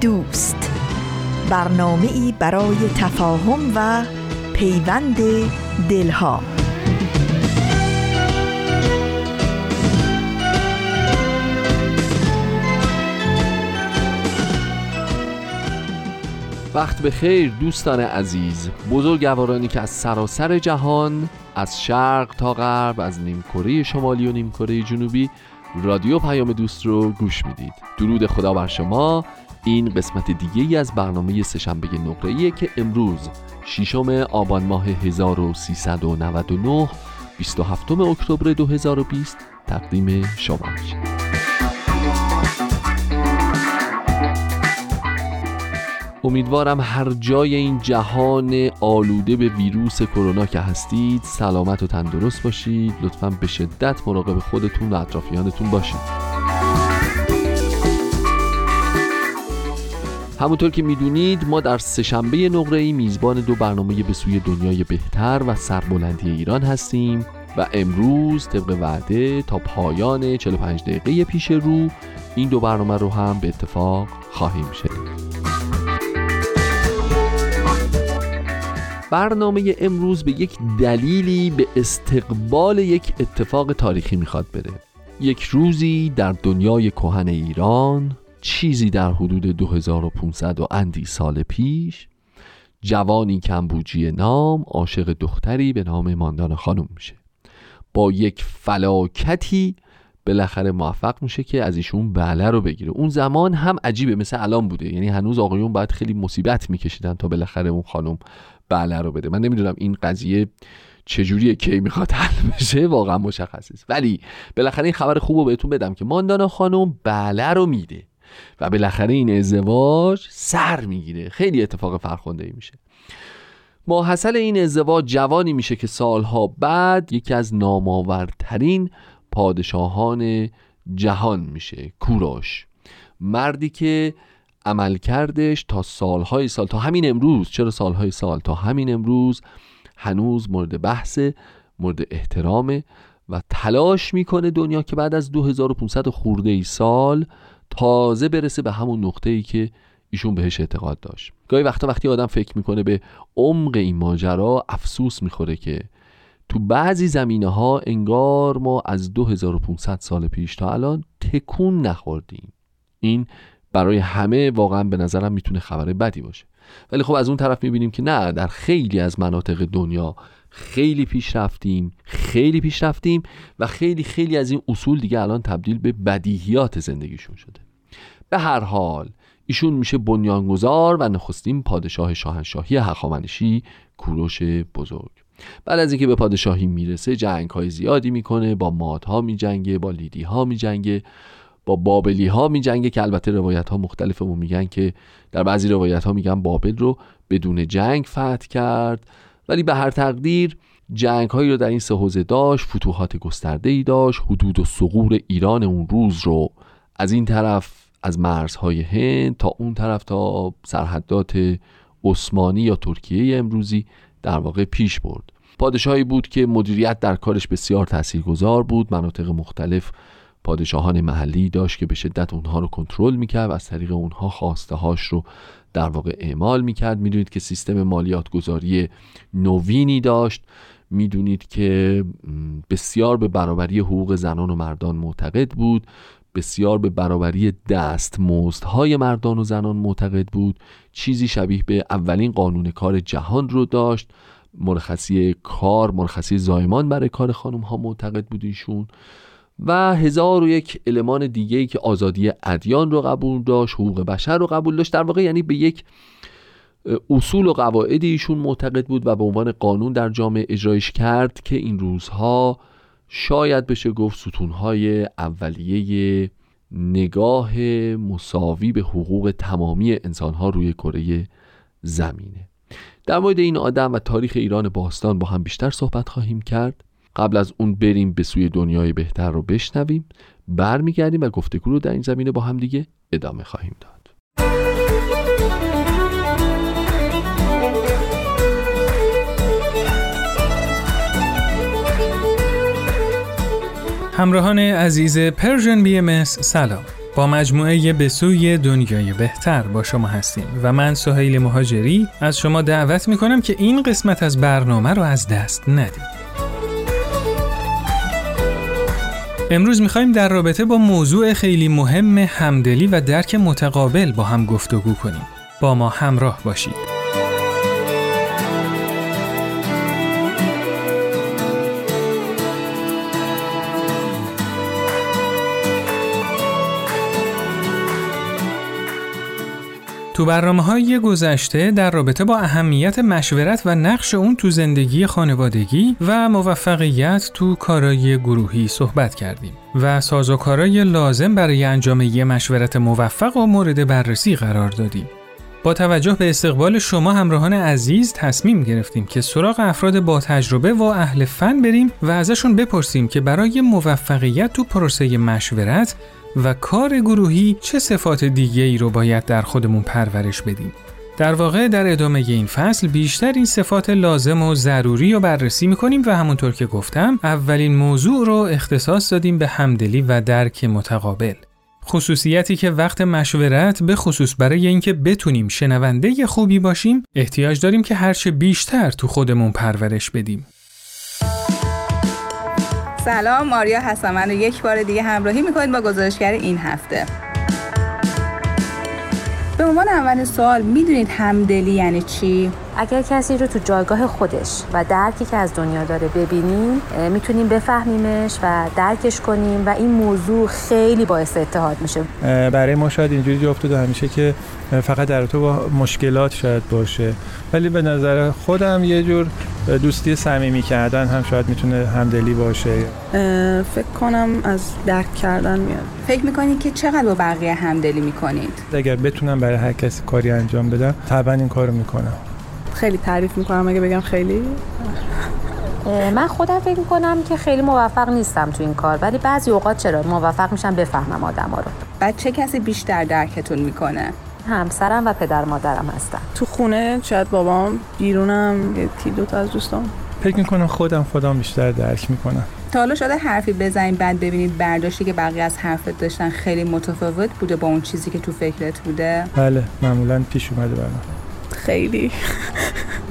دوست. برنامه ای برای تفاهم و پیوند دلها. وقت به خیر دوستان عزیز. بزرگوارانی که از سراسر جهان از شرق تا غرب از نیمکره شمالی و نیمکره جنوبی رادیو پیام دوست رو گوش می‌دید. درود خدا بر شما. این قسمت دیگه ای از برنامه سهشنبه نقره که امروز ششم آبان ماه 1399 27 اکتبر 2020 تقدیم شما میشه. امیدوارم هر جای این جهان آلوده به ویروس کرونا که هستید سلامت و تندرست باشید. لطفا به شدت مراقب خودتون و اطرافیانتون باشید. همونطور که می‌دونید ما در سهشنبه نقره ای میزبان دو برنامه به سوی دنیای بهتر و سربلندی ایران هستیم و امروز طبق وعده تا پایان 45 دقیقه پیش رو این دو برنامه رو هم به اتفاق خواهیم شنید. برنامه امروز به یک دلیلی به استقبال یک اتفاق تاریخی می‌خواد بره. یک روزی در دنیای کهن ایران چیزی در حدود 2500 و اندی سال پیش جوانی کمبوجی نام عاشق دختری به نام ماندان خانم میشه. با یک فلاکتی بالاخره موفق میشه که از ایشون بله رو بگیره. اون زمان هم عجیبه مثل الان بوده. یعنی هنوز آقایون باید خیلی مصیبت میکشیدن تا بالاخره اون خانم بله رو بده. من نمی‌دونم این قضیه چجوریه کی می‌خواد حل بشه واقعا مشخص است ولی بالاخره این خبر خوب رو بهتون بدم که ماندانا خانم بله رو میده. و بالاخره این ازدواج سر می‌گیره. خیلی اتفاق فرخنده ای میشه ماحصل این ازدواج جوانی میشه که سالها بعد یکی از نامآورترین پادشاهان جهان میشه کوروش. مردی که عمل کردش تا سالهای سال تا همین امروز. چرا سالهای سال؟ تا همین امروز هنوز مورد بحث مورد احترامه و تلاش می‌کنه دنیا که بعد از 2500 خورده ای سال تازه برسه به همون نقطه ای که ایشون بهش اعتقاد داشت. گاهی وقتا وقتی آدم فکر می‌کنه به عمق این ماجرا افسوس می‌خوره که تو بعضی زمینه ها انگار ما از 2500 سال پیش تا الان تکون نخوردیم. این برای همه واقعا به نظرم می‌تونه خبر بدی باشه. ولی خب از اون طرف می‌بینیم که نه در خیلی از مناطق دنیا خیلی پیش رفتیم خیلی پیش رفتیم و خیلی خیلی از این اصول دیگه الان تبدیل به بدیهیات زندگیشون شده. به هر حال ایشون میشه بنیانگذار و نخستین پادشاه شاهنشاهی هخامنشی کوروش بزرگ. بعد از اینکه به پادشاهی می‌رسه جنگ های زیادی می‌کنه با مادها میجنگه با لیدی ها میجنگه با بابلی ها میجنگه که البته روایت ها مختلفه و میگن که در بعضی روایت ها میگن بابل رو بدون جنگ فتح کرد. ولی به هر تقدیر جنگ هایی رو در این سه حوزه داشت فتوحات گسترده ای داشت حدود و سقور ایران اون روز رو از این طرف از مرزهای هند تا اون طرف تا سرحدات عثمانی یا ترکیه امروزی در واقع پیش برد. پادشاهی بود که مدیریت در کارش بسیار تاثیرگذار بود مناطق مختلف پادشاهان محلی داشت که به شدت اونها رو کنترل می‌کرد و از طریق اونها خواسته هاش رو در واقع اعمال می‌کرد. می‌دونید که سیستم مالیات گذاری نوینی داشت. می‌دونید که بسیار به برابری حقوق زنان و مردان معتقد بود. بسیار به برابری های مردان و زنان معتقد بود. چیزی شبیه به اولین قانون کار جهان رو داشت. مرخصی کار مرخصی زایمان برای کار خانم ها معتقد بود ایشون. و هزار و یک المان دیگه ای که آزادی ادیان رو قبول داشت حقوق بشر رو قبول داشت. در واقع یعنی به یک اصول و قواعدی ایشون معتقد بود و به عنوان قانون در جامعه اجرایش کرد که این روزها شاید بشه گفت ستونهای اولیه نگاه مساوی به حقوق تمامی انسانها روی کره زمینه. در مورد این آدم و تاریخ ایران باستان با هم بیشتر صحبت خواهیم کرد. قبل از اون بریم به سوی دنیای بهتر رو بشنویم برمیگردیم و گفتگو رو در این زمینه با هم دیگه ادامه خواهیم داد همراهان عزیز پرژن بی ام سلام با مجموعه به سوی دنیای بهتر با شما هستیم و من سهیل مهاجری از شما دعوت می کنم که این قسمت از برنامه رو از دست ندید. امروز می‌خوایم در رابطه با موضوع خیلی مهم همدلی و درک متقابل با هم گفتگو کنیم. با ما همراه باشید. تو برنامه های گذشته در رابطه با اهمیت مشورت و نقش اون تو زندگی خانوادگی و موفقیت تو کارای گروهی صحبت کردیم و سازوکارای لازم برای انجام یه مشورت موفق و مورد بررسی قرار دادیم. با توجه به استقبال شما همراهان عزیز تصمیم گرفتیم که سراغ افراد با تجربه و اهل فن بریم و ازشون بپرسیم که برای موفقیت تو پروسه مشورت و کار گروهی چه صفات دیگه ای رو باید در خودمون پرورش بدیم. در واقع در ادامه این فصل بیشتر این صفات لازم و ضروری رو بررسی می‌کنیم و همونطور که گفتم اولین موضوع رو اختصاص دادیم به همدلی و درک متقابل. خصوصیتی که وقت مشورت به خصوص برای اینکه بتونیم شنونده خوبی باشیم احتیاج داریم که هرچه بیشتر تو خودمون پرورش بدیم. سلام ماریا هستم. من یک بار دیگه همراهی می‌کنید با گزارشگر این هفته. به عنوان اول سوال می‌دونید همدلی یعنی چی؟ اگر کسی رو تو جایگاه خودش و درکی که از دنیا داره ببینیم می‌تونیم بفهمیمش و درکش کنیم و این موضوع خیلی باعث اتحاد میشه. برای ما شاید اینجوری جا افتاده همیشه که فقط در تو با مشکلات شاید باشه. ولی به نظر خودم یه جور دوستی صمیمی کردن هم شاید می‌تونه همدلی باشه. فکر کنم از درک کردن میاد. فکر می‌کنید که چقدر با بقیه همدلی می‌کنید؟ اگر بتونم برای هر کسی کاری انجام بدم طبعا این کارو می‌کنم. خیلی تعریف می‌کنم اگه بگم خیلی. من خودم فکر می‌کنم که خیلی موفق نیستم تو این کار ولی بعضی اوقات چرا؟ موفق میشم بفهمم آدم ها رو. بعد چه کسی بیشتر درکتون می‌کنه؟ همسرم و پدر مادرم هستن. تو خونه شاید بابام بیرونم یکی دو تا از دوستان فکر می‌کنم خودم خودم بیشتر درک می‌کنم. تا حالا شده حرفی بزنید بعد ببینید برداشتی که بقیه از حرفت داشتن خیلی متفاوت بوده با اون چیزی که تو فکرت بوده؟ بله معمولا پیش اومده برام. خیلی.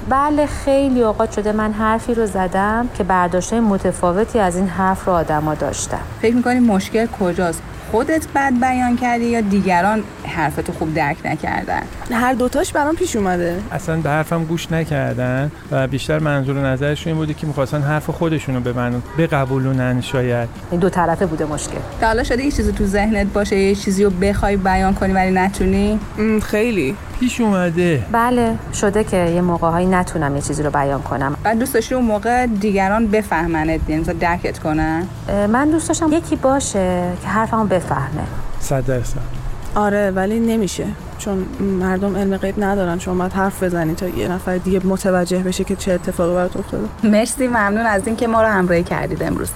بله خیلی اوقات شده من حرفی رو زدم که برداشته متفاوتی از این حرف رو آدما داشتم فکر می‌کنی مشکل کجاست؟ خودت بد بیان کردی یا دیگران حرفتو خوب درک نکردن؟ هر دوتاش برام پیش اومده. اصلا به حرفم گوش نکردن و بیشتر منظور نظرشون این بودی که می‌خواستن حرف خودشونو ببرن بقبولونن شاید. این دو طرفه بوده مشکل. تا حالا شده یه چیزی تو ذهنت باشه یه چیزی رو بخوای بیان کنی ولی نتونی؟ خیلی. پیش اومده. بله شده که یه موقع هایی نتونم یه چیزی رو بیان کنم. بعد دوست داشتی اون موقع دیگران بفهمنت یعنی درکت کنن؟ من دوست داشتم یکی باشه که حرفمو بفهمه. صد درصد. آره ولی نمیشه. چون مردم علم غیب ندارن. شما باید حرف بزنی تا یه نفر دیگه متوجه بشه که چه اتفاقی برات افتاده. مرسی ممنون از اینکه ما رو همراهی کردید امروز.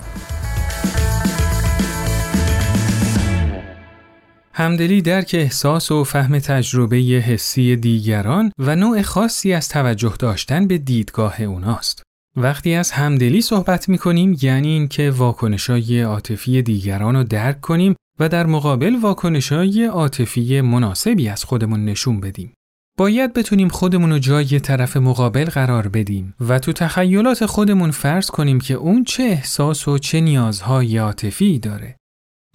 همدلی درک احساس و فهم تجربه حسی دیگران و نوع خاصی از توجه داشتن به دیدگاه اوناست. وقتی از همدلی صحبت می کنیم یعنی اینکه واکنشای عاطفی دیگران رو درک کنیم و در مقابل واکنشای عاطفی مناسبی از خودمون نشون بدیم. باید بتونیم خودمون رو جای طرف مقابل قرار بدیم و تو تخیلات خودمون فرض کنیم که اون چه احساس و چه نیازهای عاطفی داره.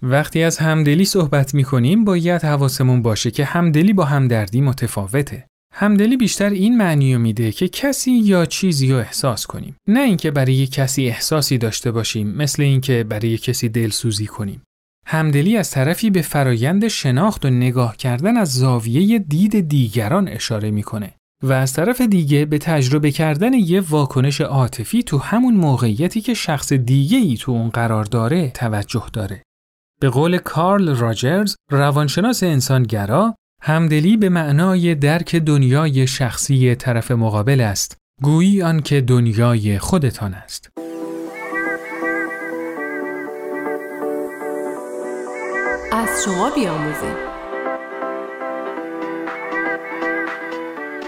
وقتی از همدلی صحبت می کنیم باید حواسمون باشه که همدلی با همدردی متفاوته. همدلی بیشتر این معنی میده که کسی یا چیزی رو احساس کنیم نه اینکه برای کسی احساسی داشته باشیم مثل اینکه برای کسی دلسوزی کنیم همدلی از طرفی به فرایند شناخت و نگاه کردن از زاویه دید دیگران اشاره می‌کنه و از طرف دیگه به تجربه کردن یه واکنش عاطفی تو همون موقعیتی که شخص دیگه ای تو اون قرار داره توجه داره. به قول کارل راجرز روانشناس انسانگرا همدلی به معنای درک دنیای شخصی طرف مقابل است گویی آنکه دنیای خودتان است. از شما بیاموزیم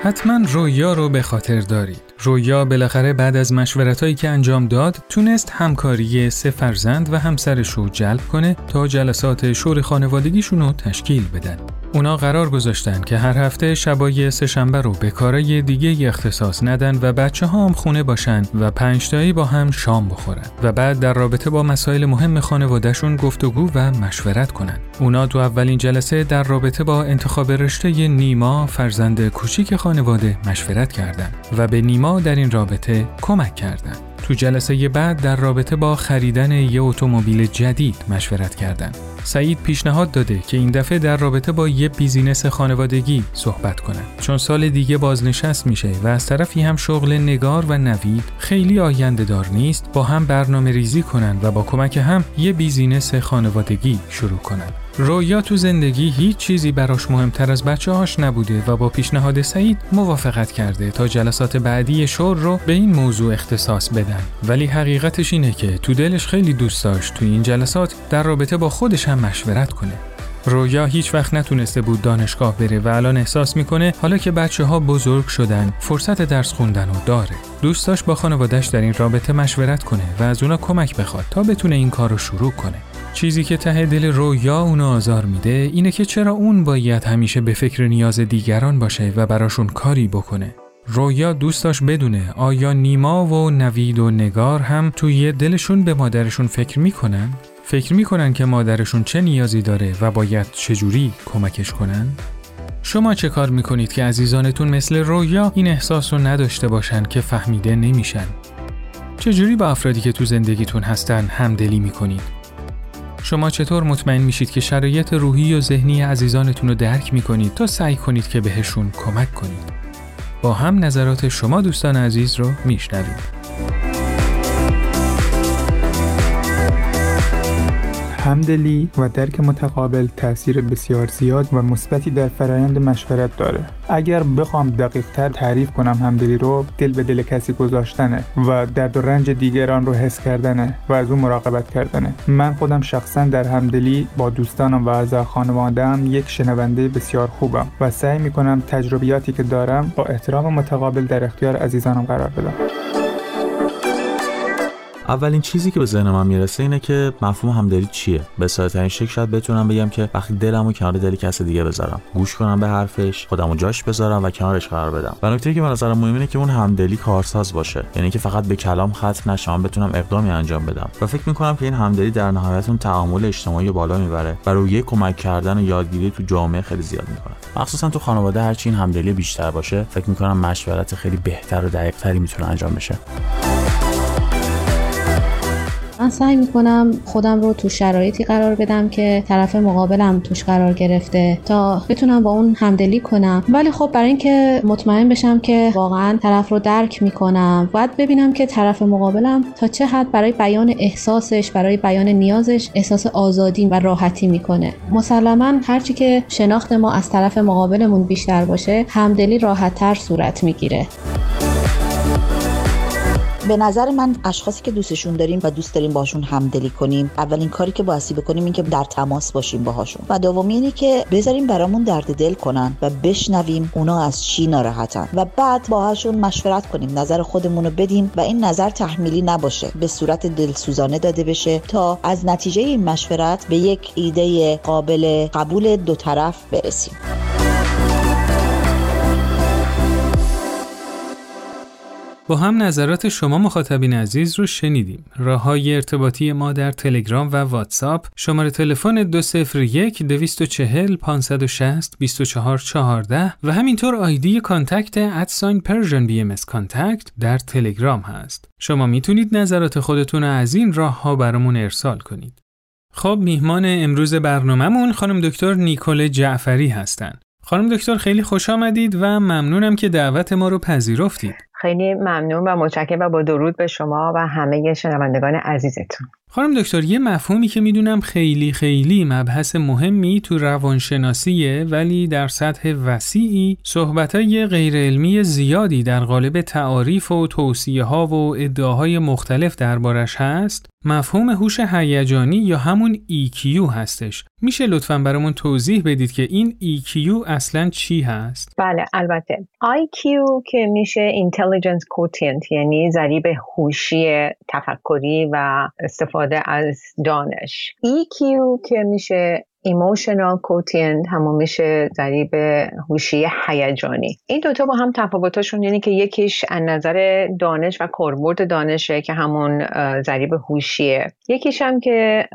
حتما رویا رو به خاطر دارید. رویا بالاخره بعد از مشورتهایی که انجام داد تونست همکاری سه فرزند و همسرش رو جلب کنه تا جلسات شور خانوادگیشون رو تشکیل بدن. اونا قرار گذاشتن که هر هفته شبای سهشنبه رو به کارای دیگه اختصاص ندن و بچه ها هم خونه باشن و پنجتایی با هم شام بخورن و بعد در رابطه با مسائل مهم خانوادهشون گفتگو و مشورت کنن. اونا تو اولین جلسه در رابطه با انتخاب رشته نیما فرزند کوچیک خانواده مشورت کردند و به نیما در این رابطه کمک کردند. تو جلسه بعد در رابطه با خریدن یه اتومبیل جدید مشورت کردند. سعید پیشنهاد داده که این دفعه در رابطه با یه business خانوادگی صحبت کنند چون سال دیگه بازنشست میشه و از طرفی هم شغل نگار و نوید خیلی آینده دار نیست با هم برنامه ریزی کنن و با کمک هم یه business خانوادگی شروع کنن رویا تو زندگی هیچ چیزی براش مهمتر از بچه هاش نبوده و با پیشنهاد سعید موافقت کرده تا جلسات بعدی شور رو به این موضوع اختصاص بدن ولی حقیقتش اینه که تو دلش خیلی دوست داشت تو این جلسات در رابطه با خودش هم مشورت کنه رویا هیچ وقت نتونسته بود دانشگاه بره و الان احساس می‌کنه حالا که بچه ها بزرگ شدن فرصت درس خوندن رو داره. دوست با خانوادش در این رابطه مشورت کنه و از اونا کمک بخواد تا بتونه این کار رو شروع کنه. چیزی که ته دل رویا اونو آزار میده اینه که چرا اون باید همیشه به فکر نیاز دیگران باشه و براشون کاری بکنه. رویا دوست بدونه آیا نیما و نوید و نگار هم توی دلشون به مادرشون فکر می‌کنن؟ فکر می‌کنن که مادرشون چه نیازی داره و باید چجوری کمکش کنن؟ شما چه کار می‌کنید که عزیزانتون مثل رویا این احساس رو نداشته باشن که فهمیده نمیشن؟ چجوری با افرادی که تو زندگیتون هستن همدلی می‌کنید؟ شما چطور مطمئن میشید که شرایط روحی و ذهنی عزیزانتون رو درک می‌کنید تا سعی کنید که بهشون کمک کنید. با هم نظرات شما دوستان عزیز رو میشنویم. همدلی و درک متقابل تاثیر بسیار زیاد و مثبتی در فرایند مشورت داره. اگر بخوام دقیق تر تعریف کنم همدلی رو دل به دل کسی گذاشتنه و درد و رنج دیگران رو حس کردنه و از اون مراقبت کردنه. من خودم شخصا در همدلی با دوستانم و اعضا خانوادهام یک شنونده بسیار خوبم و سعی می‌کنم تجربیاتی که دارم با احترام متقابل در اختیار عزیزانم قرار بدم. اولین چیزی که به ذهن من می‌رسه اینه که مفهوم همدلی چیه؟ به ساده این شکل شاید بتونم بگم که وقتی دلمو کنار دل کس دیگه بذارم. گوش کنم به حرفش خودمو جاش بذارم و کنارش قرار بدم. و نکته که به نظرم مهم اینه که اون همدلی کارساز باشه. یعنی که فقط به کلام ختم نشه من بتونم اقدامی انجام بدم. و فکر می‌کنم که این همدلی در نهایت اون تعامل اجتماعی بالا می‌بره و روی کمک کردن و یادگیری تو جامعه خیلی زیاد می‌کنه. مخصوصا تو خانواده هرچی این همدلی بیشتر باشه فکر می‌کنم مشورت خیلی بهتر و دقیقتری می‌تونه انجام بشه. من سعی می‌کنم خودم رو تو شرایطی قرار بدم که طرف مقابلم توش قرار گرفته تا بتونم با اون همدلی کنم. ولی خب برای اینکه مطمئن بشم که واقعا طرف رو درک می‌کنم باید ببینم که طرف مقابلم تا چه حد برای بیان احساسش برای بیان نیازش احساس آزادی و راحتی می‌کنه. مسلما هرچی که شناخت ما از طرف مقابلمون بیشتر باشه همدلی راحتتر صورت می‌گیره. به نظر من اشخاصی که دوستشون داریم و دوست داریم باشون همدلی کنیم اولین کاری که بایستی بکنیم این که در تماس باشیم باهاشون. و دومی اینه که بذاریم برامون درد دل کنن و بشنویم اونا از چی ناراحتن. و بعد باهاشون مشورت کنیم نظر خودمون رو بدیم و این نظر تحمیلی نباشه. به صورت دلسوزانه داده بشه تا از نتیجه این مشورت به یک ایده قابل قبول دو طرف برسیم. با هم نظرات شما مخاطبین عزیز رو شنیدیم. راه های ارتباطی ما در تلگرام و واتساپ شماره تلفن 201 240 560 2414 و همینطور آیدی contact at sign Persian BMS contact در تلگرام هست. شما می‌تونید نظرات خودتون از این راه ها برامون ارسال کنید. خب میهمان امروز برنامهمون خانم دکتر نیکول جعفری هستند. خانم دکتر خیلی خوش آمدید و ممنونم که دعوت ما رو پذیرفتید. خیلی ممنون و متشکرم و با درود به شما و همه شنوندگان عزیزتون. خانم دکتر یه مفهومی که می‌دونم خیلی خیلی مبحث مهمی تو روانشناسیه ولی در سطح وسیعی صحبتای غیر علمی زیادی در قالب تعاریف و توصیه ها و ادعاهای مختلف دربارش هست. مفهوم هوش هیجانی یا همون EQ هستش. میشه لطفا برامون توضیح بدید که این EQ اصلا چی هست؟ بله البته IQ که میشه Intelligence Quotient یعنی ضریب هوشی تفکری و استفاده از دانش. EQ که میشه emotional quotient همون میشه ضریب هوشی هیجانی. این دوتا با هم تفاوتاشون یعنی که یکیش از نظر دانش و کاربرد دانشه که همون ضریب هوشیه. یکیش هم که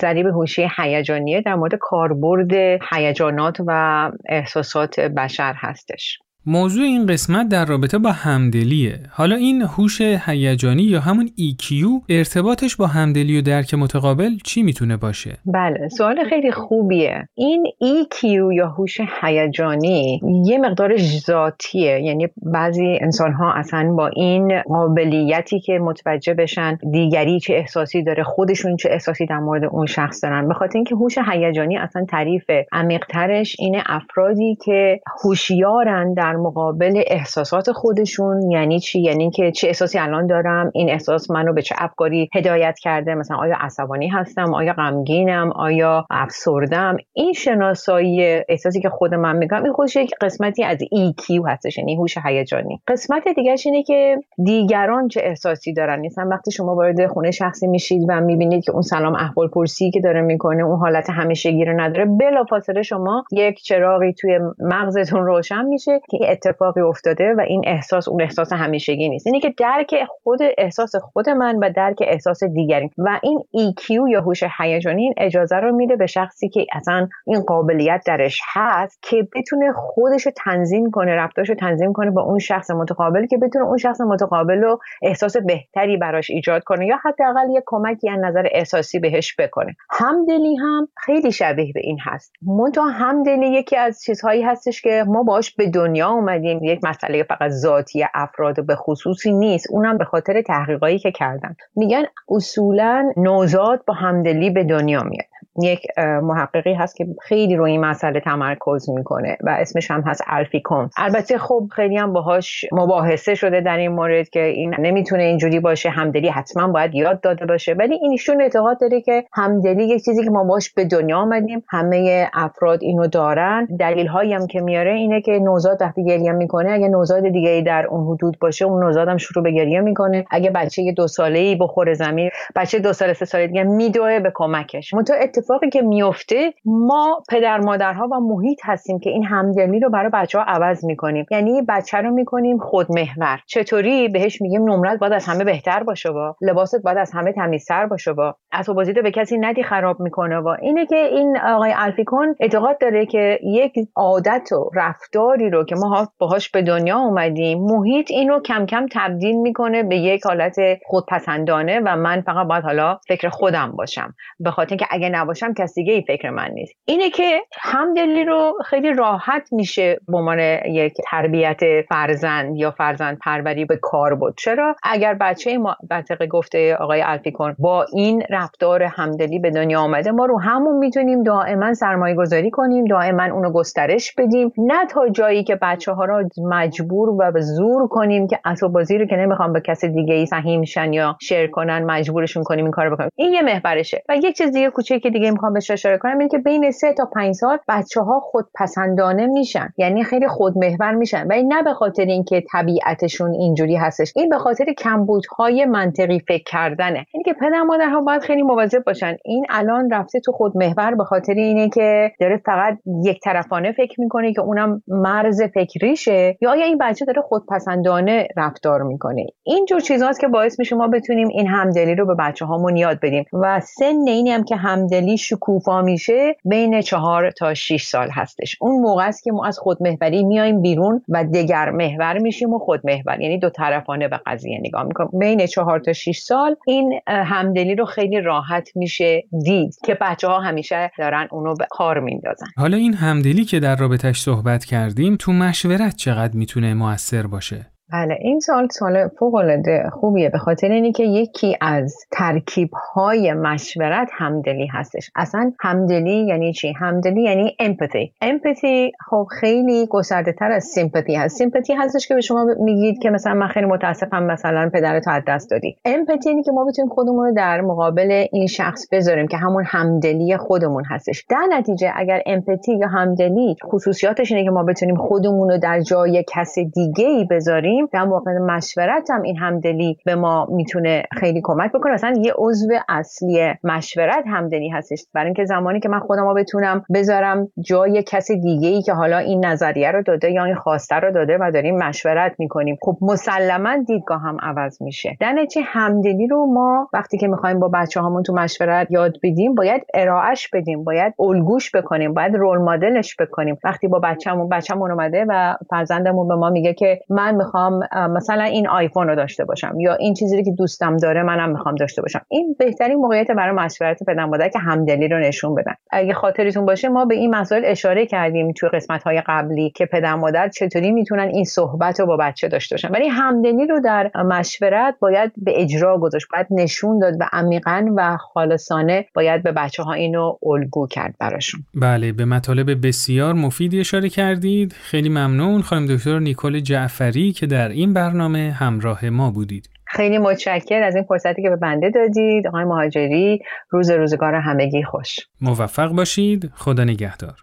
ضریب هوشی هیجانیه در مورد کاربرد هیجانات و احساسات بشر هستش. موضوع این قسمت در رابطه با همدلیه. حالا این هوش هیجانی یا همون EQ ارتباطش با همدلی و درک متقابل چی می‌تونه باشه؟ بله، سوال خیلی خوبیه. این EQ یا هوش هیجانی یه مقدارش ذاتیه. یعنی بعضی انسان ها اصلا با این قابلیتی که متوجه بشن دیگری چه احساسی داره، خودشون چه احساسی در مورد اون شخص دارن. به خاطر اینکه هوش هیجانی اصلا تعریف عمیق‌ترش اینه افرادی که هوشیارن در مقابل احساسات خودشون یعنی چی؟ یعنی که چه احساسی الان دارم؟ این احساس منو به چه افکاری هدایت کرده؟ مثلا آیا عصبانی هستم؟ آیا غمگینم؟ آیا افسردم؟ این شناسایی احساسی که خود من میگم این خودش یک قسمتی از EQ هستش یعنی هوش هیجانی. قسمت دیگرش اینه که دیگران چه احساسی دارن؟ مثلا وقتی شما وارد خونه شخصی میشید و می‌بینید که اون سلام احوال پرسی که داره می‌کنه اون حالت همیشگی رو نداره بلافاصله شما یک چراغی توی مغزتون روشن میشه که اتفاقی افتاده و این احساس اون احساس همیشگی نیست. اینه که درک خود احساس خود من و درک احساس دیگری و این EQ یا هوش هیجانی این اجازه رو میده به شخصی که اصلا این قابلیت درش هست که بتونه خودش رو تنظیم کنه رفتارش رو تنظیم کنه با اون شخص متقابل که بتونه اون شخص متقابل رو احساس بهتری براش ایجاد کنه یا حداقل یه کمکی از نظر احساسی بهش بکنه. همدلی هم خیلی شبیه به این هست. منتها همدلی یکی از چیزهایی هستش که ما باش به دنیا اومدیم یک مسئله فقط ذاتی افراد به خصوصی نیست. اونم به خاطر تحقیقایی که کردن. میگن اصولا نوزاد با همدلی به دنیا میاد. یک محققی هست که خیلی روی این مسئله تمرکز می‌کنه و اسمش هم هست الفیکون البته خب خیلی هم باهاش مباحثه شده در این مورد که این نمی‌تونه اینجوری باشه همدلی حتما باید یاد داده باشه. ولی اینشون اعتقاد داره که همدلی یک چیزی که ما باش به دنیا آمدیم همه افراد اینو دارن. دلیل هایی هم که میاره اینه که نوزاد گریه می‌کنه اگه نوزاد دیگه در اون حدود باشه اون نوزاد هم شروع به گریه می‌کنه. اگه بچه دو ساله ای بخوره زمین بچه دو ساله سه ساله دیگه میدوه به کمکش. اتفاقی که میفته ما پدر مادرها و محیط هستیم که این همدلی رو برای بچه ها عوض می‌کنیم. یعنی بچه رو می‌کنیم خودمحور. چطوری؟ بهش میگیم نمرت باید از همه بهتر باشه با لباست باید از همه تمیزتر باشه با اسباب بازی به کسی ندی خراب می‌کنه و اینه که این آقای الفیکون اعتقاد داره که یک عادت و رفتاری رو که ما باهاش به دنیا اومدیم. محیط اینو کم کم تبدیل می‌کنه به یک حالت خودپسندانه و من فقط باید حالا فکر خودم باشم. به خاطر اینکه اگه نباشم کس دیگه ای فکر من نیست. اینه که همدلی رو خیلی راحت میشه به عنوان یک تربیت فرزند یا فرزند پروری به کار بود چرا؟ اگر بچه ما منطقه گفته آقای الفیکون با این رفتار همدلی به دنیا آمده ما رو همون می‌تونیم دائما سرمایه گذاری کنیم دائما اونو گسترش بدیم. نه تا جایی که بچه ها رو مجبور و به زور کنیم که اسباب بازی رو که نمی‌خوام به کسی دیگه ای سهیم شن یا شیر کنن مجبورشون کنیم این کارو بکنیم. این یه محورشه. و یک چیز دیگه کوچیکی دیگه می‌خوام بهش اشاره کنم اینه که بین سه تا پنج سال بچه ها خودپسندانه میشن. یعنی خیلی خودمحور میشن. و این نه به خاطر اینکه طبیعتشون اینجوری هستش. این به خاطر کمبودهای منطقی فکر کردنه. اینه که پدر مادرها باید خیلی مواظب باشن. این الان رفته تو خودمحور به خاطر اینه که داره فقط یک طرفانه فکر می‌کنه که اونم مرز فکریشه یا آیا این بچه داره خودپسندانه رفتار می‌کنه؟ اینجور چیزهاست که باعث میشه ما بتونیم این همدلی رو به بچه هامون یاد بدیم و سن اینی هم که همدلی شکوفا میشه بین چهار تا 6 سال هستش. اون موقع است که ما از خودمحوری میایم بیرون و دگر محور میشیم و خودمحور. یعنی دو طرفانه به قضیه نگاه می‌کنیم. بین چهار تا 6 سال این همدلی رو خیلی راحت میشه دید که بچه ها همیشه دارن اونو به کار میندازن حالا این همدلی که در رابطش صحبت کردیم تو مشورت چقدر می‌تونه موثر باشه؟ بله این سال سال فوق العاده خوبیه. به خاطر اینی که یکی از ترکیب های مشورت همدلی هستش. اصلا همدلی یعنی چی؟ همدلی یعنی امپاتی امپاتی خب خیلی گسترده تر از سیمپاتی هست. سیمپاتی هستش که به شما میگید که مثلا من خیلی متاسفم مثلا پدرتو از دست دادی. امپاتی یعنی که ما بتونیم خودمون رو در مقابل این شخص بذاریم که همون همدلی خودمون هستش. در نتیجه اگر امپاتی یا همدلی خصوصیاتش اینه که ما بتونیم خودمون رو در جای کس دیگه ای بذاریم در موقع مشورت هم این همدلی به ما می‌تونه خیلی کمک بکنه. مثلا یه عضو اصلی مشورت همدلی هستش. برای اینکه زمانی که من خودم رو بتونم بذارم جای کس دیگه ای که حالا این نظریه رو داده یا این خواسته رو داده و داریم مشورت می‌کنیم. خب مسلما دیدگاه هم عوض میشه. در نتیجه همدلی رو ما وقتی که می‌خوایم با بچه هامون تو مشورت یاد بدیم باید ارائهش بدیم. باید الگوش بکنیم. باید رول مدلش بکنیم. وقتی با بچه‌مون بچه‌مون اومده و فرزندمون به ما میگه که من می‌خوام مثلا این آیفون رو داشته باشم یا این چیزی که دوستم داره منم می‌خوام داشته باشم. این بهترین موقعیت برای مشورت پدر مادر که همدلی رو نشون بدن. اگه خاطرتون باشه ما به این مسائل اشاره کردیم توی قسمت های قبلی که پدر مادر چطوری می‌تونن این صحبت رو با بچه داشته باشن. ولی همدلی رو در مشورت باید به اجرا گذاشت باید نشون داد و عمیقا و خالصانه باید به بچه ها اینو الگو کرد براشون. بله به مطالب بسیار مفیدی اشاره کردید. خیلی ممنون. خانم دکتر نیکل جعفری که در این برنامه همراه ما بودید. خیلی متشکر از این فرصتی که به بنده دادید. آقای مهاجری روز روزگار همگی خوش. موفق باشید. خدا نگهدار.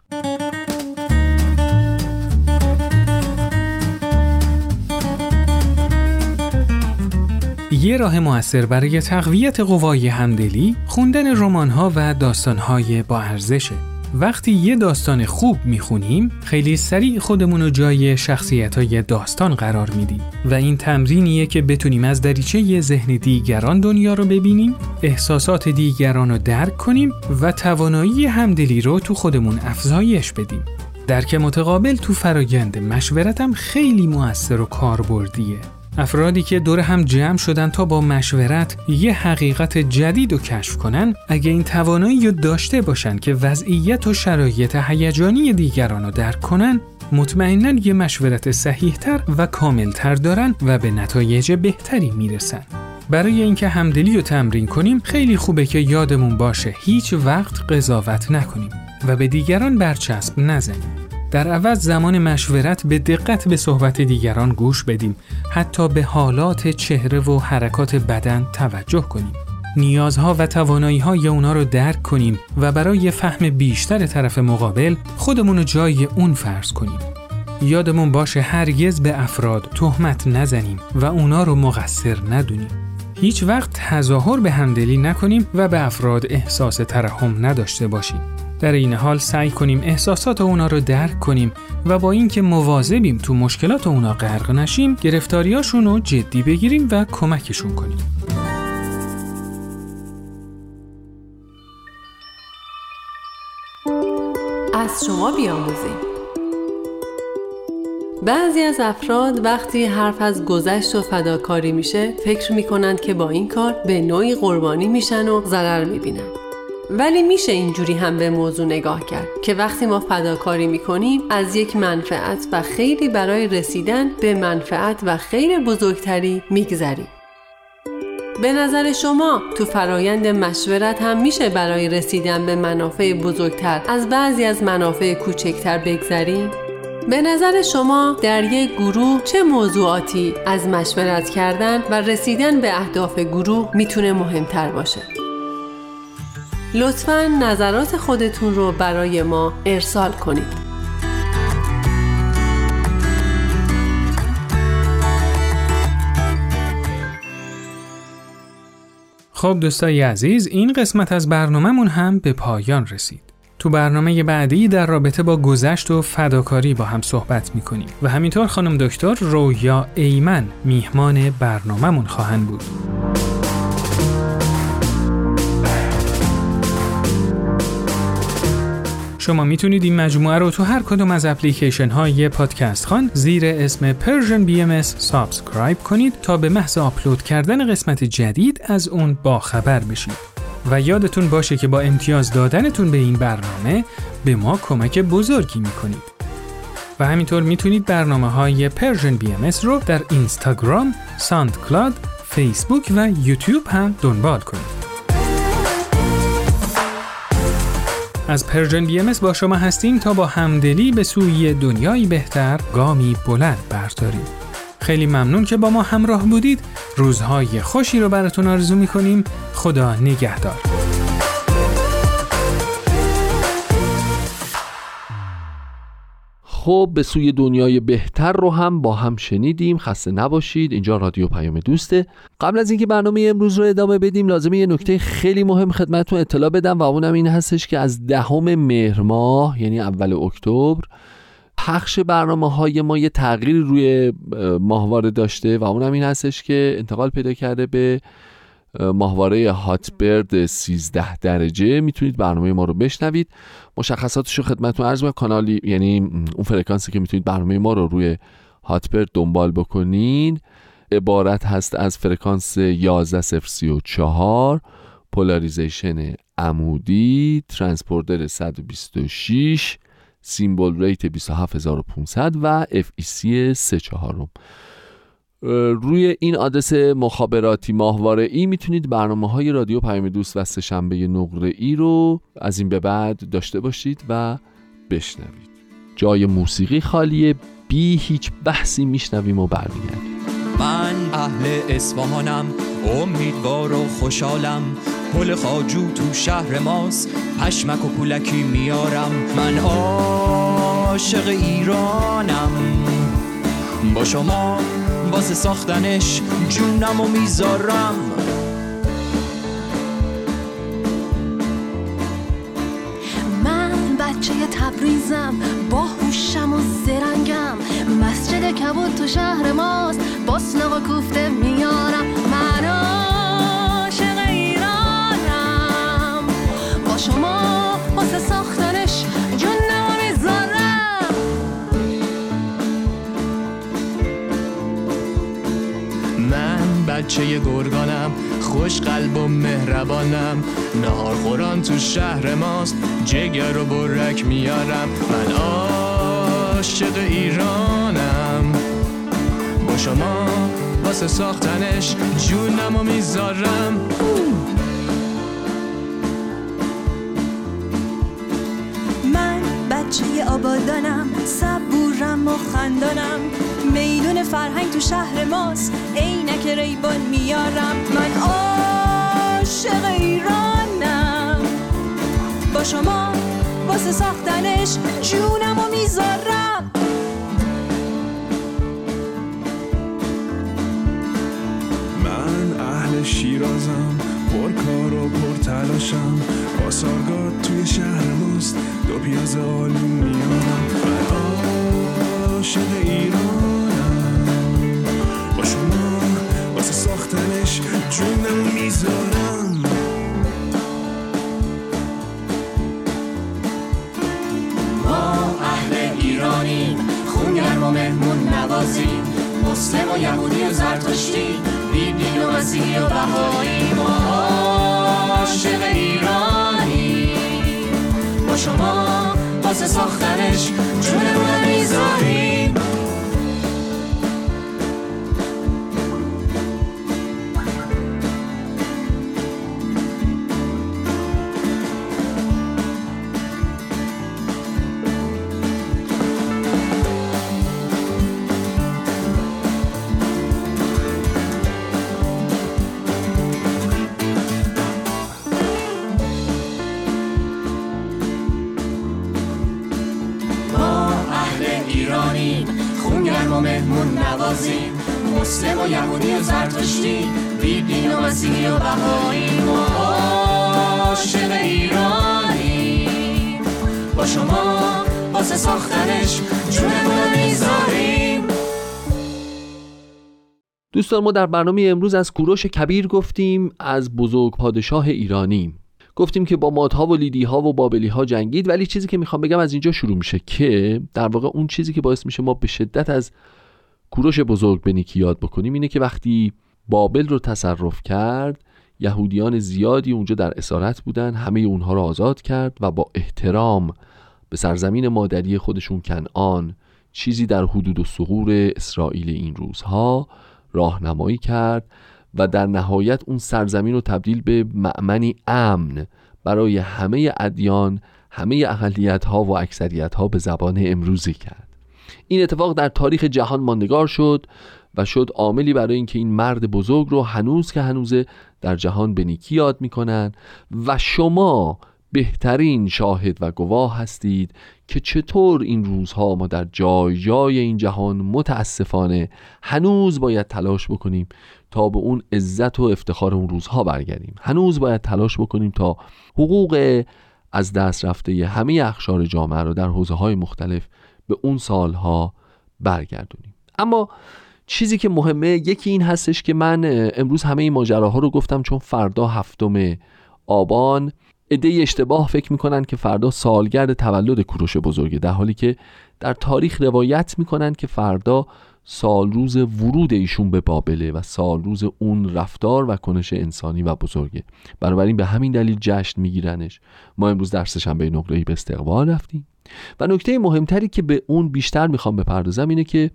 یه راه موثر برای تقویت قوای همدلی خوندن رمان‌ها و داستان‌های با ارزشه. وقتی یه داستان خوب می‌خونیم خیلی سریع خودمون رو جای شخصیت های داستان قرار میدیم. و این تمرینیه که بتونیم از دریچه ذهن دیگران دنیا رو ببینیم احساسات دیگران رو درک کنیم و توانایی همدلی رو تو خودمون افزایش بدیم. درک متقابل تو فرایند مشورتم خیلی موثر و کاربردیه. افرادی که دور هم جمع شدن تا با مشورت یه حقیقت جدید رو کشف کنن اگه این توانایی رو داشته باشن که وضعیت و شرایط هیجانی دیگران رو درک کنن مطمئنا یه مشورت صحیحتر و کاملتر دارن و به نتایج بهتری می‌رسن. برای اینکه همدلی رو تمرین کنیم خیلی خوبه که یادمون باشه هیچ وقت قضاوت نکنیم و به دیگران برچسب نزنیم. در عوض زمان مشورت به دقت به صحبت دیگران گوش بدیم. حتی به حالات چهره و حرکات بدن توجه کنیم. نیازها و توانایی های اونا رو درک کنیم و برای فهم بیشتر طرف مقابل خودمون رو جای اون فرض کنیم. یادمون باشه هرگز به افراد تهمت نزنیم و اونا رو مقصر ندونیم. هیچ وقت تظاهر به همدلی نکنیم و به افراد احساس ترحم نداشته باشیم. در این حال سعی کنیم احساسات اونا رو درک کنیم و با اینکه مواظبیم تو مشکلات اونا غرق نشیم گرفتاریاشون رو جدی بگیریم و کمکشون کنیم. از شما بیاموزیم. بعضی از افراد وقتی حرف از گذشت و فداکاری میشه فکر می‌کنند که با این کار به نوعی قربانی میشن و ضرر می‌بینن. ولی میشه اینجوری هم به موضوع نگاه کرد که وقتی ما فداکاری می‌کنیم از یک منفعت و خیلی برای رسیدن به منفعت و خیر بزرگتری میگذریم به نظر شما تو فرایند مشورت هم میشه برای رسیدن به منافع بزرگتر از بعضی از منافع کوچکتر بگذریم؟ به نظر شما در یک گروه چه موضوعاتی از مشورت کردن و رسیدن به اهداف گروه می‌تونه مهمتر باشه؟ لطفا نظرات خودتون رو برای ما ارسال کنید. خب دوستای عزیز این قسمت از برنامهمون هم به پایان رسید. تو برنامه بعدی در رابطه با گذشت و فداکاری با هم صحبت می‌کنیم و همینطور خانم دکتر رویا ایمن میهمان برنامهمون خواهند بود. شما می‌تونید این مجموعه رو تو هر کدوم از اپلیکیشن های پادکست خوان زیر اسم Persian BMS subscribe کنید تا به محض آپلود کردن قسمت جدید از اون باخبر بشید. و یادتون باشه که با امتیاز دادنتون به این برنامه به ما کمک بزرگی می‌کنید. و همینطور می‌تونید برنامه های BMS رو در اینستاگرام، SoundCloud، فیسبوک و یوتیوب هم دنبال کنید. از Persian BMS با شما هستیم تا با همدلی به سوی دنیایی بهتر گامی بلند برداریم. خیلی ممنون که با ما همراه بودید. روزهای خوشی رو براتون آرزو می‌کنیم. خدا نگهدار. خب به سوی دنیای بهتر رو هم با هم شنیدیم. خسته نباشید. اینجا رادیو پیام دوسته. قبل از اینکه برنامه امروز رو ادامه بدیم لازمه یه نکته خیلی مهم خدمتتون اطلاع بدم و اونم این هستش که از دهم مهر ماه یعنی اول اکتبر پخش برنامه های ما یه تغییر روی ماهواره داشته و اونم این هستش که انتقال پیدا کرده به ماهواره Hotbird 13 درجه. می‌تونید برنامه ما رو بشنوید. مشخصاتش رو خدمتتون عرض کنم کانالی یعنی اون فرکانسی که می‌تونید برنامه ما رو روی Hotbird دنبال بکنین. عبارت هست از فرکانس 11034 polarization عمودی ترانسپوردر 126 سیمبل ریت 27500 و FEC 34 روی این آدرس مخابراتی ماهواره ای می‌تونید برنامه های رادیو پیام دوست و سهشنبه نقره ای رو از این به بعد داشته باشید و بشنوید. جای موسیقی خالیه بی هیچ بحثی میشنویم و برمیگردیم. من اهل اصفهانم امیدوار و خوشحالم. پل خاجو تو شهر ماست پشمک و پولکی میارم. من عاشق ایرانم. با شما واسه ساختنش. جونم و می‌ذارم. من بچه تبریزم با هوشم و زرنگم. مسجد کبود تو شهر ماست باسنق و کوفته میارم. من عاشق ایرانم. با شما واسه ساختنش بچه گرگانم. خوش قلب و مهربانم. نهار خوران تو شهر ماست. جگر و برک میارم. من عاشق ایرانم. با شما واسه ساختنش جونم و می‌ذارم. من بچه آبادانم صبورم و خندانم. میدون فرهنگ تو شهر ماست. عینک ریبان میارم. من عاشق ایرانم. با شما واسه ساختنش جونم و می‌ذارم. من اهل شیرازم پر کار و پر تلاشم پاسارگاد توی شهر ماست. دو پیاز آلو میارم. من عاشق ایرانم. با شما واسه ساختنش جونم می‌ذارم. ما اهل ایرانیم خونگرم و مهمون نوازیم. مسلم و یهودی و زرتشتی بی دین و مسیحی و بهایی ما عاشق ایرانیم. با شما واسه ساختنش جونمون می‌ذاریم زرتشتی بی دین و مسیحی و بهایی ما عاشق ایرانیم با شما واسه ساختنش جونمون می‌ذاریم. دوستان ما در برنامه امروز از کوروش کبیر گفتیم از بزرگ پادشاه ایرانی. گفتیم که با مادها و لیدی ها و بابلی ها جنگید ولی چیزی که می‌خوام بگم از اینجا شروع میشه که در واقع اون چیزی که باعث میشه ما به شدت از کوروش بزرگ به نیکی یاد بکنیم اینه که وقتی بابل رو تصرف کرد. یهودیان زیادی اونجا در اسارت بودن همه اونها رو آزاد کرد و با احترام به سرزمین مادری خودشون کنعان چیزی در حدود و سقور اسرائیل این روزها راهنمایی کرد و در نهایت اون سرزمین رو تبدیل به معمنی امن برای همه ادیان همه اقلیت ها و اکثریت ها به زبان امروزی کرد. این اتفاق در تاریخ جهان ماندگار شد. و شد عاملی برای اینکه این مرد بزرگ رو هنوز که هنوزه در جهان به نیکی یاد می‌کنن و شما بهترین شاهد و گواه هستید که چطور این روزها ما در جای جای این جهان متاسفانه هنوز باید تلاش بکنیم تا به اون عزت و افتخار اون روزها برگردیم. هنوز باید تلاش بکنیم تا حقوق از دست رفته همه اخشار جامعه رو در حوزه های مختلف به اون سالها برگردونیم. اما چیزی که مهمه یکی این هستش که من امروز همه این ماجراها رو گفتم چون فردا هفتم آبان. عده اشتباه فکر می‌کنن که فردا سالگرد تولد کوروش بزرگه در حالی که در تاریخ روایت می‌کنن که فردا سال روز ورود ایشون به بابله و سال روز اون رفتار و کنش انسانی و بزرگه. بنابراین به همین دلیل جشن میگیرنش. ما امروز در سهشنبه نقره‌ای به استقبال رفتیم. و نکته مهمتری که به اون بیشتر می‌خوام بپردازم اینه که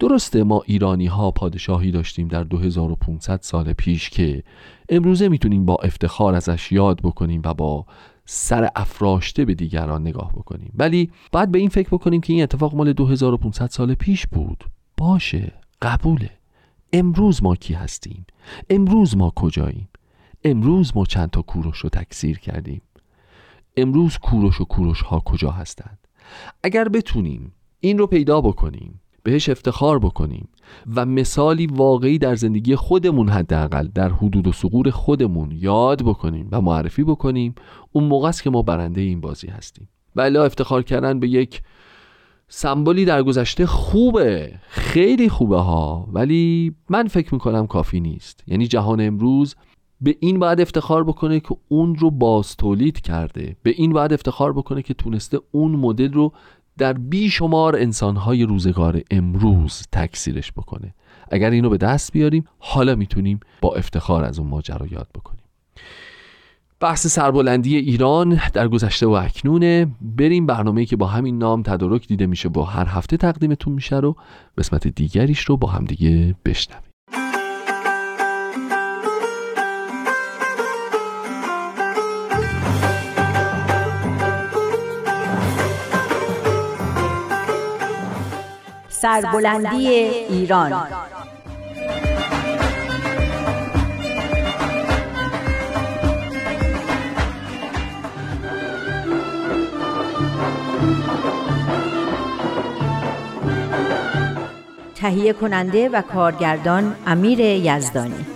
درسته ما ایرانی ها پادشاهی داشتیم در 2500 سال پیش که امروزه می‌تونیم با افتخار ازش یاد بکنیم و با سر افراشته به دیگران نگاه بکنیم. ولی باید به این فکر بکنیم که این اتفاق مال 2500 سال پیش بود. باشه قبوله. امروز ما کی هستیم؟ امروز ما کجاییم؟ امروز ما چند تا کوروش رو تکثیر کردیم؟ امروز کوروش و کوروش ها کجا هستند؟ اگر بتونیم این رو پیدا بکنیم بهش افتخار بکنیم و مثالی واقعی در زندگی خودمون حداقل در حدود و سقور خودمون یاد بکنیم و معرفی بکنیم. اون موقع است که ما برنده این بازی هستیم. و افتخار کردن به یک سمبولی در گذشته خوبه خیلی خوبه ها. ولی من فکر می‌کنم کافی نیست. یعنی جهان امروز به این باید افتخار بکنه که اون رو باز تولید کرده. به این باید افتخار بکنه که تونسته اون مدل رو در بیشمار انسانهای روزگار امروز تکثیرش بکنه. اگر اینو به دست بیاریم حالا می‌تونیم با افتخار از اون ماجرا یاد بکنیم. بحث سربلندی ایران در گذشته و اکنونه. بریم برنامه‌ای که با همین نام تدارک دیده میشه و هر هفته تقدیمتون میشه رو قسمت دیگریش رو با همدیگه بشنویم. سربلندی ایران. تهیه کننده و کارگردان امیر یزدانی.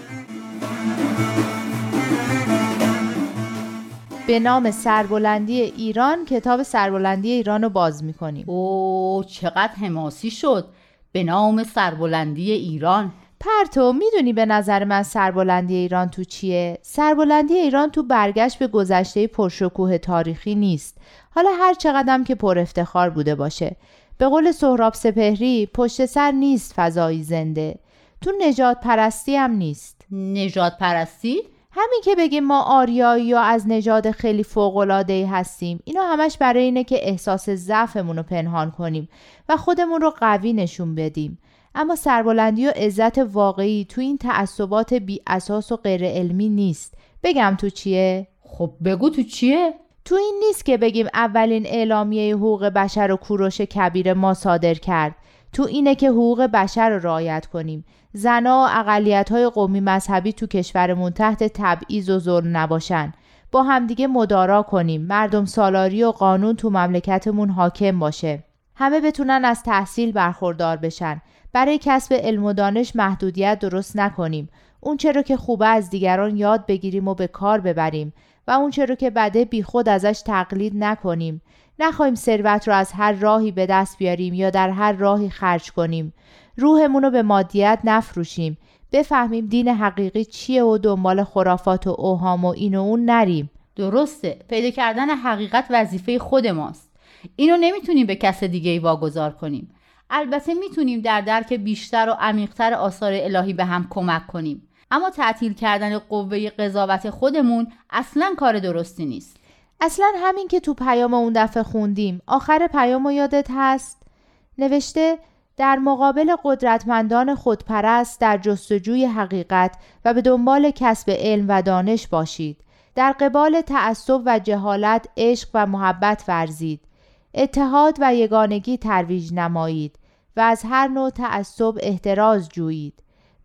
به نام سربلندی ایران کتاب سربلندی ایران رو باز می‌کنیم. او چقدر حماسی شد. به نام سربلندی ایران. پرتو می‌دونی به نظر من سربلندی ایران تو چیه؟ سربلندی ایران تو برگشت به گذشته پرشکوه تاریخی نیست. حالا هر چقدرم که پر افتخار بوده باشه. به قول سهراب سپهری پشت سر نیست فضایی زنده. تو نجات پرستی هم نیست. نجات پرستی؟ همین که بگیم ما آریایی یا از نژاد خیلی فوق‌العاده‌ای هستیم اینا همش برای اینه که احساس ضعفمون رو پنهان کنیم و خودمون رو قوی نشون بدیم. اما سربلندی و عزت واقعی تو این تعصبات بی اساس و غیر علمی نیست. بگم تو چیه؟ خب بگو تو چیه؟ تو این نیست که بگیم اولین اعلامیه حقوق بشر و کوروش کبیر ما صادر کرد. تو اینه که حقوق بشر رو رعایت کنیم. زنا و اقلیت های قومی مذهبی تو کشورمون تحت تبعیض و ظلم نباشن. با همدیگه مدارا کنیم. مردم سالاری و قانون تو مملکتمون حاکم باشه. همه بتونن از تحصیل برخوردار بشن. برای کسب علم و دانش محدودیت درست نکنیم. اون چرا که خوبه از دیگران یاد بگیریم و به کار ببریم. و اون چرا که بده بیخود ازش تقلید نکنیم. نخواهیم ثروت رو از هر راهی به دست بیاریم یا در هر راهی خرج کنیم. روحمون رو به مادیت نفروشیم. بفهمیم دین حقیقی چیه و دنبال خرافات و اوهام و این و اون نریم. درسته. پیدا کردن حقیقت وظیفه خود ماست. اینو نمی‌تونیم به کس دیگه ای واگذار کنیم. البته می‌تونیم در درک بیشتر و عمیقتر آثار الهی به هم کمک کنیم. اما تعطیل کردن قوه قضاوت خودمون اصلا کار درستی نیست. اصلا همین که تو پیام اون دفعه خوندیم آخر پیام یادت هست نوشته در مقابل قدرتمندان خودپرست در جستجوی حقیقت و به دنبال کسب علم و دانش باشید. در قبال تعصب و جهالت عشق و محبت ورزید. اتحاد و یگانگی ترویج نمایید و از هر نوع تعصب احتراز جویید.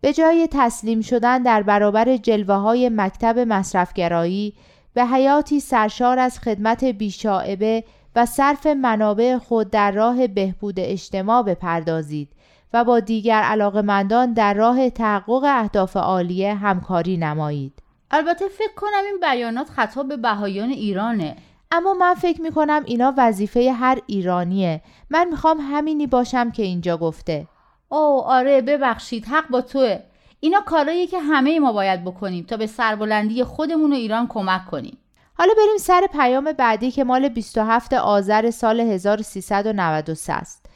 به جای تسلیم شدن در برابر جلوه های مکتب مصرفگرایی به حیاتی سرشار از خدمت بیشاعبه و صرف منابع خود در راه بهبود اجتماع بپردازید و با دیگر علاقمندان در راه تحقق اهداف عالیه همکاری نمایید. البته فکر کنم این بیانات خطاب به بهایان ایرانه. اما من فکر می کنم اینا وظیفه هر ایرانیه. من می‌خوام همینی باشم که اینجا گفته. او آره ببخشید حق با توه. اینا کارایی که همه ما باید بکنیم تا به سربلندی خودمون و ایران کمک کنیم. حالا بریم سر پیام بعدی که مال 27 آذر سال 1393 است.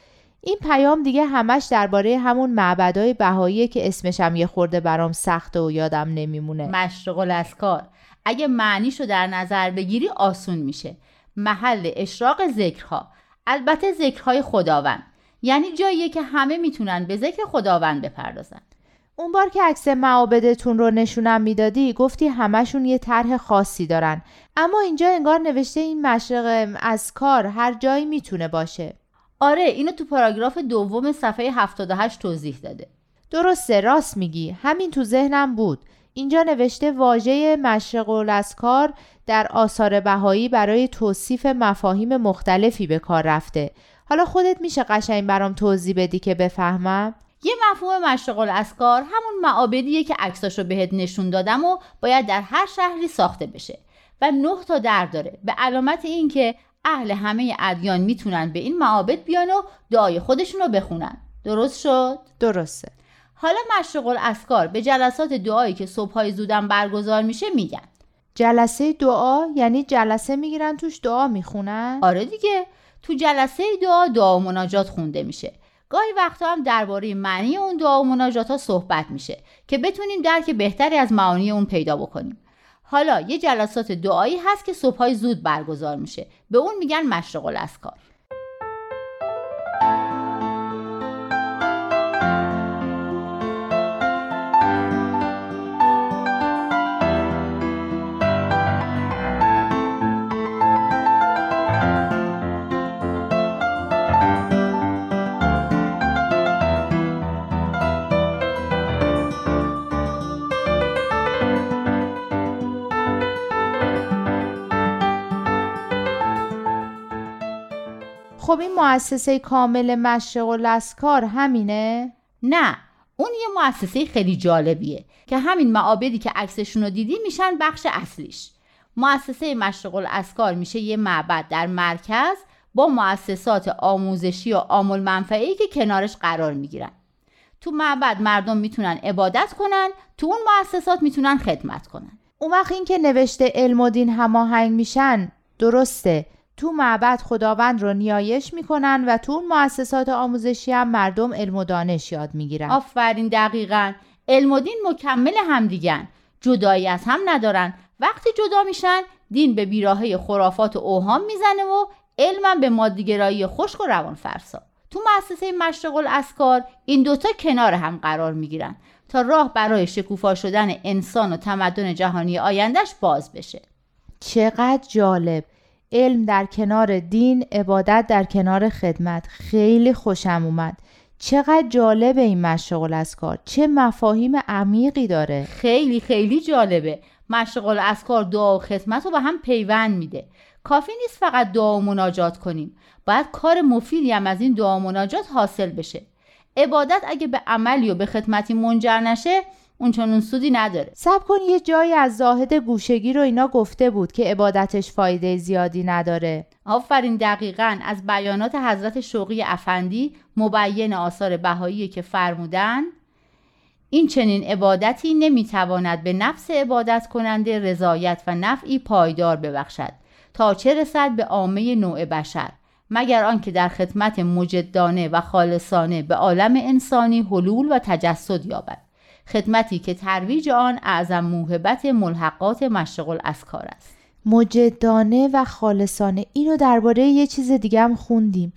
این پیام دیگه همش درباره همون معبدای بهایی که اسمش هم یه خورده برام سخته و یادم نمیمونه. مشرق الاسکار. اگه معنیشو در نظر بگیری آسون میشه. محل اشراق ذکرها. البته ذکرهای خداوند. یعنی جاییه که همه می‌تونن به ذکر خداوند بپردازن. اون بار که عکس معابدتون رو نشونم می‌دادی گفتی همشون یه طرح خاصی دارن. اما اینجا انگار نوشته این مشرق از کار هر جایی می‌تونه باشه. آره اینو تو پاراگراف دوم صفحه 78 توضیح داده. درسته راست میگی. همین تو ذهنم بود. اینجا نوشته واژه مشرق الاسکار در آثار بهایی برای توصیف مفاهیم مختلفی به کار رفته. حالا خودت میشه قشنگ برام توضیح بدی که بفهمم؟ یه مفهوم مشرق الاسکار همون معابدیه که عکساشو بهت نشون دادم و باید در هر شهری ساخته بشه. و نه تا در داره. به علامت اینکه اهل همه ادیان می‌تونن به این معابد بیان و دعای خودشون رو بخونن. درست شد؟ درسته. حالا مشرق الاسکار به جلسات دعایی که صبحهای زودم برگزار میشه میگن. جلسه دعا یعنی جلسه می‌گیرن توش دعا می‌خونن؟ آره دیگه. تو جلسه دعا دعا و مناجات خونده میشه. گاهی وقتا هم درباره معنی اون دعا و مناجات ها صحبت میشه که بتونیم درک بهتری از معانی اون پیدا بکنیم. حالا یه جلسات دعایی هست که صبحهای زود برگزار میشه. به اون میگن مشرق الاسکار. خب این مؤسسه کامل مشرق و لسکار همینه؟ نه اون یه مؤسسه خیلی جالبیه که همین معابدی که عکسشون رو دیدی میشن بخش اصلیش. مؤسسه مشرق الاسکار میشه یه معبد در مرکز با مؤسسات آموزشی و آمول منفعی که کنارش قرار می‌گیرن. تو معبد مردم می‌تونن عبادت کنن تو اون مؤسسات می‌تونن خدمت کنن. اون وقت این که نوشته علم و دین هماهنگ میشن درسته. تو معبد خداوند رو نیایش می‌کنن و تو اون مؤسسات آموزشی هم مردم علم و دانش یاد می‌گیرن. آفرین دقیقا. علم و دین مکمل همدیگن. جدایی از هم ندارن. وقتی جدا میشن دین به بیراهه خرافات و اوهام می‌زنه و علمم به مادیگرایی خشک و روان فرسا. تو مؤسسه مشرق الاسکار این دوتا کنار هم قرار می‌گیرن تا راه برای شکوفا شدن انسان و تمدن جهانی آیندهش باز بشه. چقدر جالب. علم در کنار دین عبادت در کنار خدمت. خیلی خوشم اومد. چقدر جالب این مشرق الاسکار چه مفاهیم عمیقی داره. خیلی خیلی جالبه. مشرق الاسکار دعا و خدمت رو به هم پیوند میده. کافی نیست فقط دعا و مناجات کنیم. باید کار مفیدی هم از این دعا و مناجات حاصل بشه. عبادت اگه به عملی و به خدمتی منجر نشه اون چون سودی نداره. سب کن یه جایی از زاهد گوشگی رو اینا گفته بود که عبادتش فایده زیادی نداره. آفرین دقیقا از بیانات حضرت شوقی افندی مبین آثار بهایی که فرمودن. این چنین عبادتی نمی‌تواند به نفس عبادت کننده رضایت و نفعی پایدار ببخشد تا چه رسد به عامه نوع بشر مگر آنکه در خدمت مجدانه و خالصانه به عالم انسانی حلول و تجسد یابد. خدمتی که ترویج آن اعظم موهبت ملحقات مشرق الاسکار است. مجدانه و خالصانه. اینو درباره یه چیز دیگه هم خوندیم.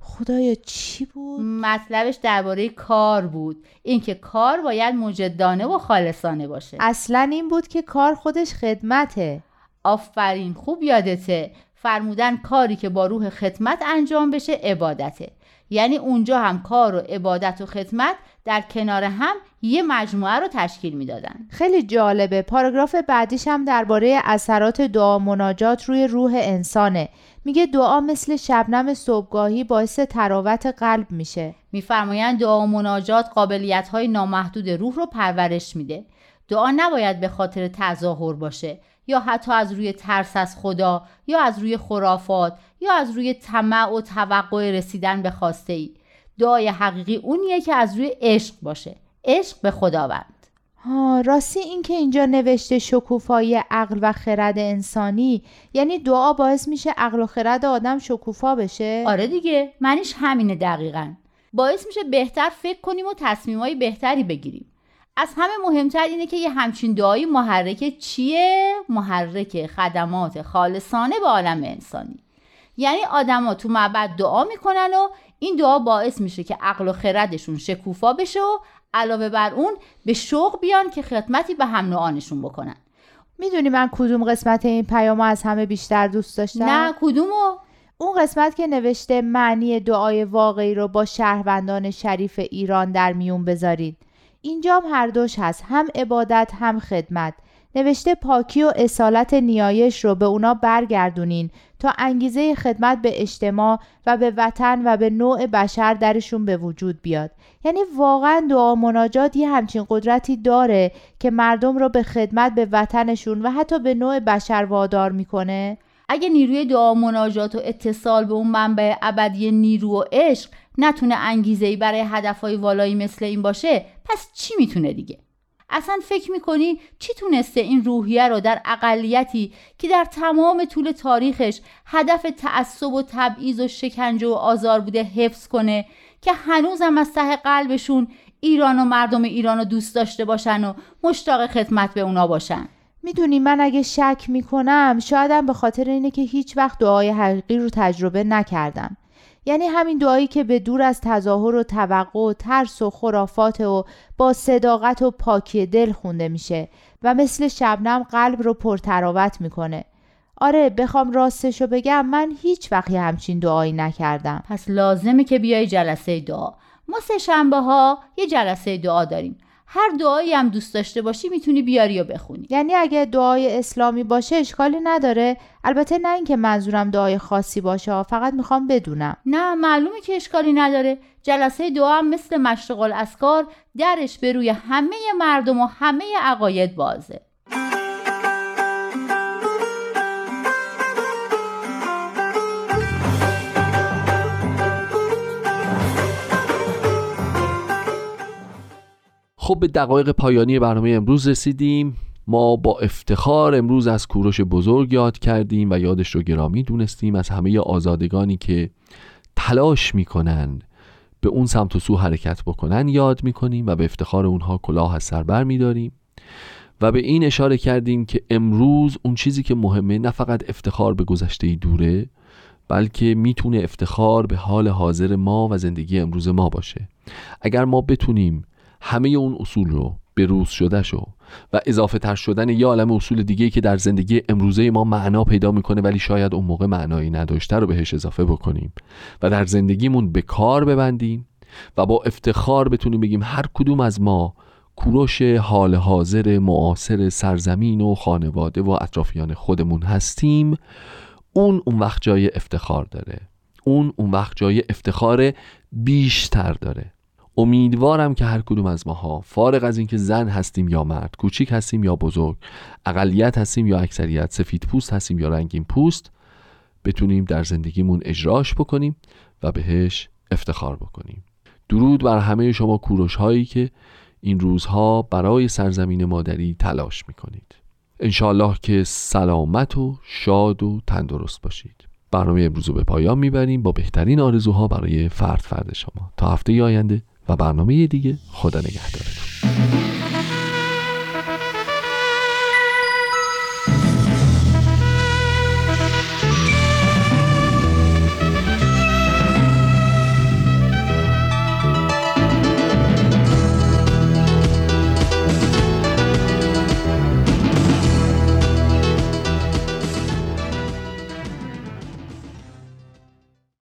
خدایا چی بود؟ مطلبش درباره کار بود. اینکه کار باید مجدانه و خالصانه باشه. اصلا این بود که کار خودش خدمته. آفرین خوب یادته. فرمودن کاری که با روح خدمت انجام بشه عبادته. یعنی اونجا هم کار و عبادت و خدمت در کنار هم یه مجموعه رو تشکیل می‌دادن. خیلی جالبه. پاراگراف بعدیش هم درباره اثرات دعا مناجات روی روح انسانه. میگه دعا مثل شبنم صبحگاهی باعث تراوت قلب میشه. میفرمایند دعا و مناجات قابلیت های نامحدود روح رو پرورش میده. دعا نباید به خاطر تظاهر باشه یا حتی از روی ترس از خدا یا از روی خرافات یا از روی طمع و توقع رسیدن به خواسته ای. دعای حقیقی اونیه که از روی عشق باشه. عشق به خداوند. ها راستی این که اینجا نوشته شکوفایی عقل و خرد انسانی یعنی دعا باعث میشه عقل و خرد آدم شکوفا بشه؟ آره دیگه منیش همینه دقیقا. باعث میشه بهتر فکر کنیم و تصمیمای بهتری بگیریم. از همه مهمتر اینه که یه همچین دعایی محرک چیه؟ محرک خدمات خالصانه به عالم انسانی. یعنی آدما تو معبد دعا می‌کنن و این دعا باعث میشه که عقل و خردشون شکوفا بشه و علاوه بر اون به شوق بیان که خدمتی به هم نوعانشون بکنن می‌دونی من کدوم قسمت این پیام از همه بیشتر دوست داشتم؟ نه کدومو؟ اون قسمت که نوشته معنی دعای واقعی رو با شهروندان شریف ایران در میون بذارید اینجام هر دوش هست هم عبادت هم خدمت نوشته پاکی و اصالت نیایش رو به اونا برگردونین تا انگیزه خدمت به اجتماع و به وطن و به نوع بشر درشون به وجود بیاد یعنی واقعا دعا مناجات یه همچین قدرتی داره که مردم رو به خدمت به وطنشون و حتی به نوع بشر وادار می‌کنه. اگه نیروی دعا مناجات و اتصال به اون منبع ابدی نیرو و عشق نتونه انگیزه ای برای هدفهای والایی مثل این باشه پس چی می‌تونه دیگه؟ اصلا فکر می‌کنی چی تونسته این روحیه رو در اقلیتی که در تمام طول تاریخش هدف تعصب و تبعیض و شکنجه و آزار بوده حفظ کنه که هنوزم از ته قلبشون ایران و مردم ایران رو دوست داشته باشن و مشتاق خدمت به اونا باشن. می‌دونی من اگه شک می‌کنم شایدم به خاطر اینه که هیچ وقت دعای حقیقی رو تجربه نکردم. یعنی همین دعایی که به دور از تظاهر و توقع و ترس و خرافات و با صداقت و پاکی دل خونده میشه و مثل شبنم قلب رو پرتراوت می‌کنه. آره بخوام راستشو بگم من هیچ وقتی همچین دعایی نکردم. پس لازمه که بیای جلسه دعا. ما سه شنبه ها یه جلسه دعا داریم. هر دعایی هم دوست داشته باشی می‌تونی بیاری و بخونی. یعنی اگه دعای اسلامی باشه اشکالی نداره. البته نه اینکه منظورم دعای خاصی باشه فقط می‌خوام بدونم. نه معلومه که اشکالی نداره. جلسه دعا هم مثل مشرق الاسکار درش به روی همه مردم و همه عقاید بازه. خب به دقایق پایانی برنامه امروز رسیدیم. ما با افتخار امروز از کوروش بزرگ یاد کردیم و یادش رو گرامی دونستیم از همه آزادگانی که تلاش می‌کنن به اون سمت و سو حرکت بکنن یاد می‌کنیم و به افتخار اونها کلاه از سر بر میداریم. و به این اشاره کردیم که امروز اون چیزی که مهمه نه فقط افتخار به گذشته دوره بلکه می‌تونه افتخار به حال حاضر ما و زندگی امروز ما باشه. اگر ما بتونیم همه اون اصول رو به روز شده شو و اضافه تر شدن یه عالم اصول دیگه که در زندگی امروزه ما معنا پیدا می‌کنه ولی شاید اون موقع معنایی نداشته رو بهش اضافه بکنیم و در زندگیمون به کار ببندیم و با افتخار بتونیم بگیم هر کدوم از ما کوروش حال حاضر معاصر سرزمین و خانواده و اطرافیان خودمون هستیم. اون اون وقت جای افتخار داره. اون اون وقت جای افتخار بیشتر داره. امیدوارم که هر کدوم از ماها فارغ از اینکه زن هستیم یا مرد کوچیک هستیم یا بزرگ اقلیت هستیم یا اکثریت سفید پوست هستیم یا رنگین پوست بتونیم در زندگیمون اجراش بکنیم و بهش افتخار بکنیم. درود بر همه شما کوروش هایی که این روزها برای سرزمین مادری تلاش می‌کنید. انشاالله که سلامت و شاد و تندرست باشید. برنامه امروز رو به پایان می‌بریم با بهترین آرزوها برای فرد فرد شما. تا هفته آینده و برنامه دیگه. خدا نگهدارتون.